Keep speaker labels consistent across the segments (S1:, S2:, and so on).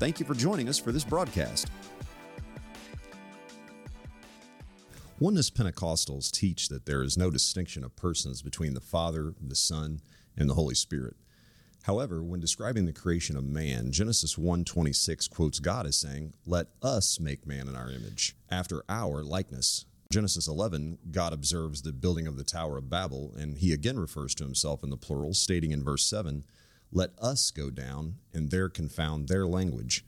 S1: Thank you for joining us for this broadcast. Oneness Pentecostals teach that there is no distinction of persons between the Father, the Son, and the Holy Spirit. However, when describing the creation of man, Genesis 1:26 quotes God as saying, "Let us make man in our image, after our likeness." Genesis 11, God observes the building of the Tower of Babel, and he again refers to himself in the plural, stating in verse 7, let us go down and there confound their language.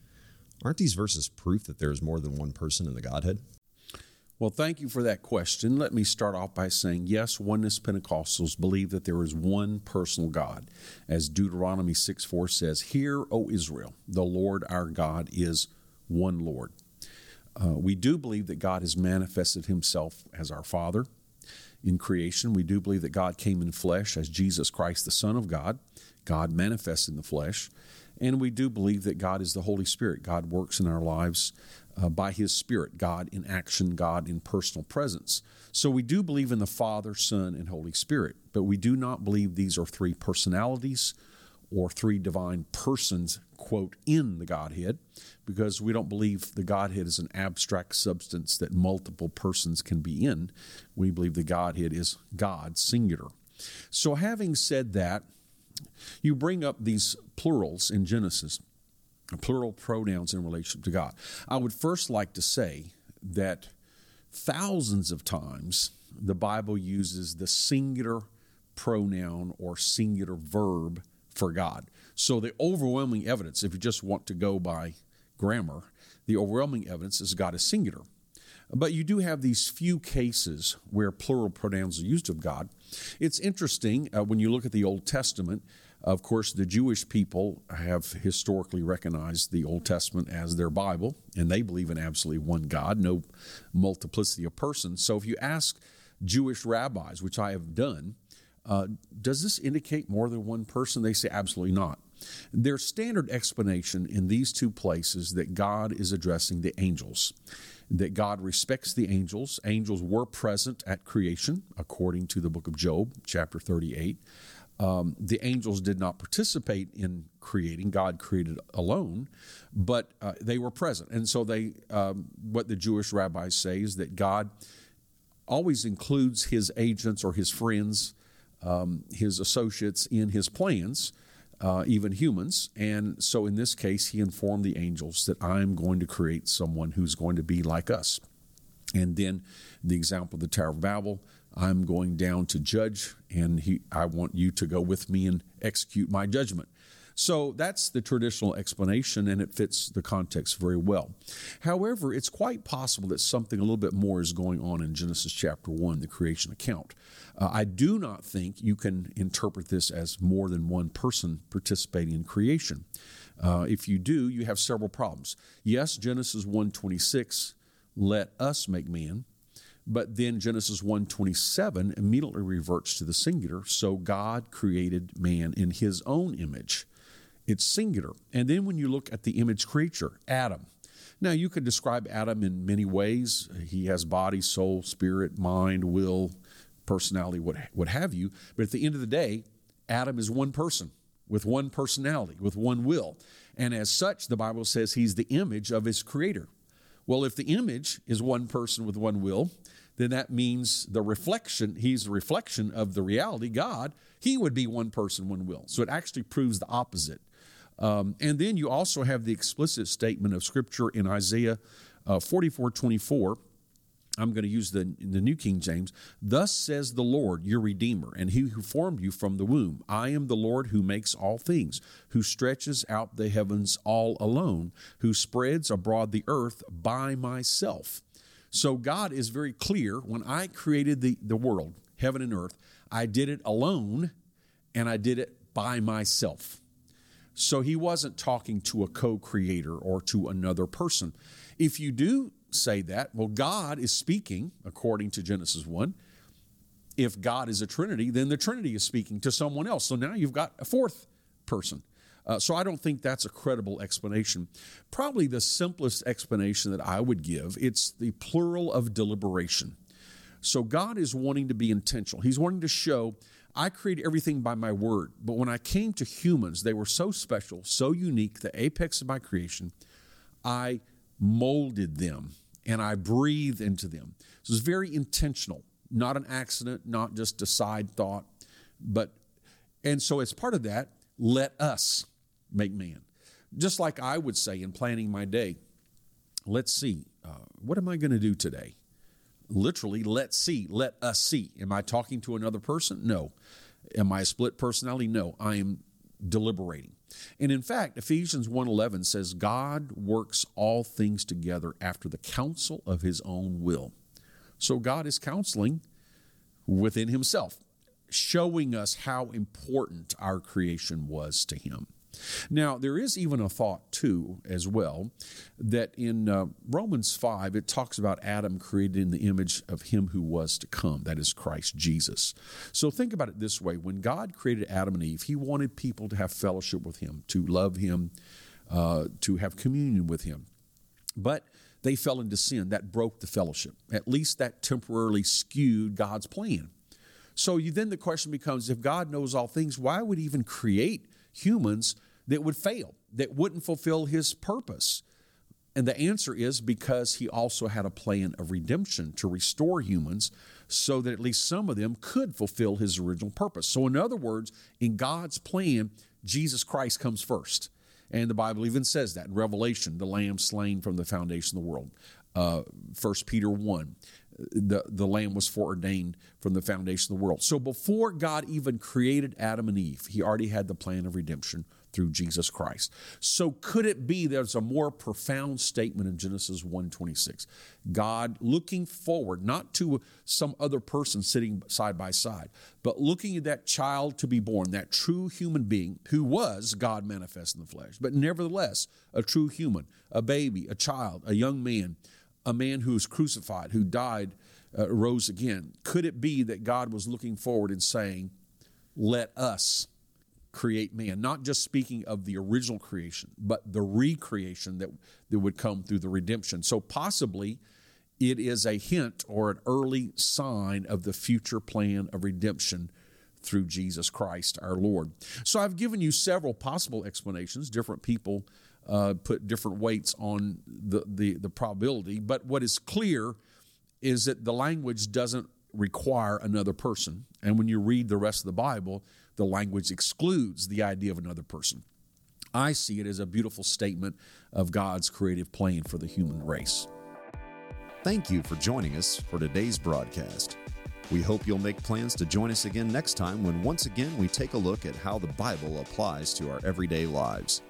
S1: Aren't these verses proof that there is more than one person in the Godhead?
S2: Well, thank you for that question. Let me start off by saying yes, Oneness Pentecostals believe that there is one personal God. As Deuteronomy 6 4 says, Hear, O Israel, the Lord our God is one Lord. Uh, we do believe that God has manifested himself as our Father in creation. We do believe that God came in flesh as Jesus Christ, the Son of God. God manifests in the flesh. And we do believe that God is the Holy Spirit. God works in our lives uh, by His Spirit, God in action, God in personal presence. So we do believe in the Father, Son, and Holy Spirit, but we do not believe these are three personalities or three divine persons, quote, in the Godhead, because we don't believe the Godhead is an abstract substance that multiple persons can be in. We believe the Godhead is God, singular. So, having said that, you bring up these plurals in Genesis, plural pronouns in relation to God. I would first like to say that thousands of times the Bible uses the singular pronoun or singular verb for God. So the overwhelming evidence, if you just want to go by grammar, the overwhelming evidence is God is singular. But you do have these few cases where plural pronouns are used of God. It's interesting uh, when you look at the Old Testament. Of course, the Jewish people have historically recognized the Old Testament as their Bible, and they believe in absolutely one God, no multiplicity of persons. So if you ask Jewish rabbis, which I have done, uh, does this indicate more than one person? They say absolutely not. Their standard explanation in these two places that God is addressing the angels that God respects the angels. Angels were present at creation, according to the book of Job, chapter 38. Um, the angels did not participate in creating; God created alone, but uh, they were present. And so, they um, what the Jewish rabbis say is that God always includes His agents or His friends, um, His associates in His plans uh, even humans. And so in this case, he informed the angels that I'm going to create someone who's going to be like us. And then the example of the Tower of Babel, I'm going down to judge, and he, I want you to go with me and execute my judgment. So that's the traditional explanation, and it fits the context very well. However, it's quite possible that something a little bit more is going on in Genesis chapter 1, the creation account. Uh, I do not think you can interpret this as more than one person participating in creation. Uh, if you do, you have several problems. Yes, Genesis 1:26, let us make man, but then Genesis 1:27 immediately reverts to the singular. So God created man in his own image. It's singular. And then when you look at the image creature, Adam. Now, you could describe Adam in many ways. He has body, soul, spirit, mind, will, personality, what, what have you. But at the end of the day, Adam is one person with one personality, with one will. And as such, the Bible says he's the image of his creator. Well, if the image is one person with one will, then that means the reflection, he's the reflection of the reality, God, he would be one person, one will. So it actually proves the opposite. Um, and then you also have the explicit statement of Scripture in Isaiah uh, 44 24 I'm going to use the, the New King James. Thus says the Lord, your Redeemer, and He who formed you from the womb. I am the Lord who makes all things, who stretches out the heavens all alone, who spreads abroad the earth by myself. So God is very clear. When I created the, the world, heaven and earth, I did it alone and I did it by myself. So he wasn't talking to a co creator or to another person. If you do say that, well, God is speaking, according to Genesis 1. If God is a Trinity, then the Trinity is speaking to someone else. So now you've got a fourth person. Uh, so I don't think that's a credible explanation. Probably the simplest explanation that I would give, it's the plural of deliberation. So God is wanting to be intentional. He's wanting to show I create everything by my word. But when I came to humans, they were so special, so unique, the apex of my creation. I molded them and I breathed into them. So it's very intentional, not an accident, not just a side thought, but and so as part of that, let us make man. Just like I would say in planning my day, let's see, uh, what am I going to do today? Literally, let's see, let us see. Am I talking to another person? No. Am I a split personality? No. I am deliberating. And in fact, Ephesians 1:11 says God works all things together after the counsel of his own will. So God is counseling within himself, showing us how important our creation was to him. Now, there is even a thought, too, as well, that in uh, Romans 5, it talks about Adam created in the image of him who was to come, that is Christ Jesus. So think about it this way when God created Adam and Eve, he wanted people to have fellowship with him, to love him, uh, to have communion with him. But they fell into sin. That broke the fellowship. At least that temporarily skewed God's plan. So you, then the question becomes if God knows all things, why would he even create humans that would fail, that wouldn't fulfill his purpose? And the answer is because he also had a plan of redemption to restore humans so that at least some of them could fulfill his original purpose. So, in other words, in God's plan, Jesus Christ comes first. And the Bible even says that in Revelation, the lamb slain from the foundation of the world. Uh, 1 Peter 1 the, the lamb was foreordained from the foundation of the world. So before God even created Adam and Eve, he already had the plan of redemption through Jesus Christ. So could it be there's a more profound statement in Genesis 1:26? God looking forward not to some other person sitting side by side, but looking at that child to be born, that true human being who was God manifest in the flesh, but nevertheless a true human, a baby, a child, a young man a man who was crucified, who died, uh, rose again. Could it be that God was looking forward and saying, Let us create man? Not just speaking of the original creation, but the recreation that, that would come through the redemption. So possibly it is a hint or an early sign of the future plan of redemption through Jesus Christ our Lord. So I've given you several possible explanations. Different people uh, put different weights on the, the, the probability. But what is clear is that the language doesn't require another person. And when you read the rest of the Bible, the language excludes the idea of another person. I see it as a beautiful statement of God's creative plan for the human race.
S1: Thank you for joining us for today's broadcast. We hope you'll make plans to join us again next time when once again we take a look at how the Bible applies to our everyday lives.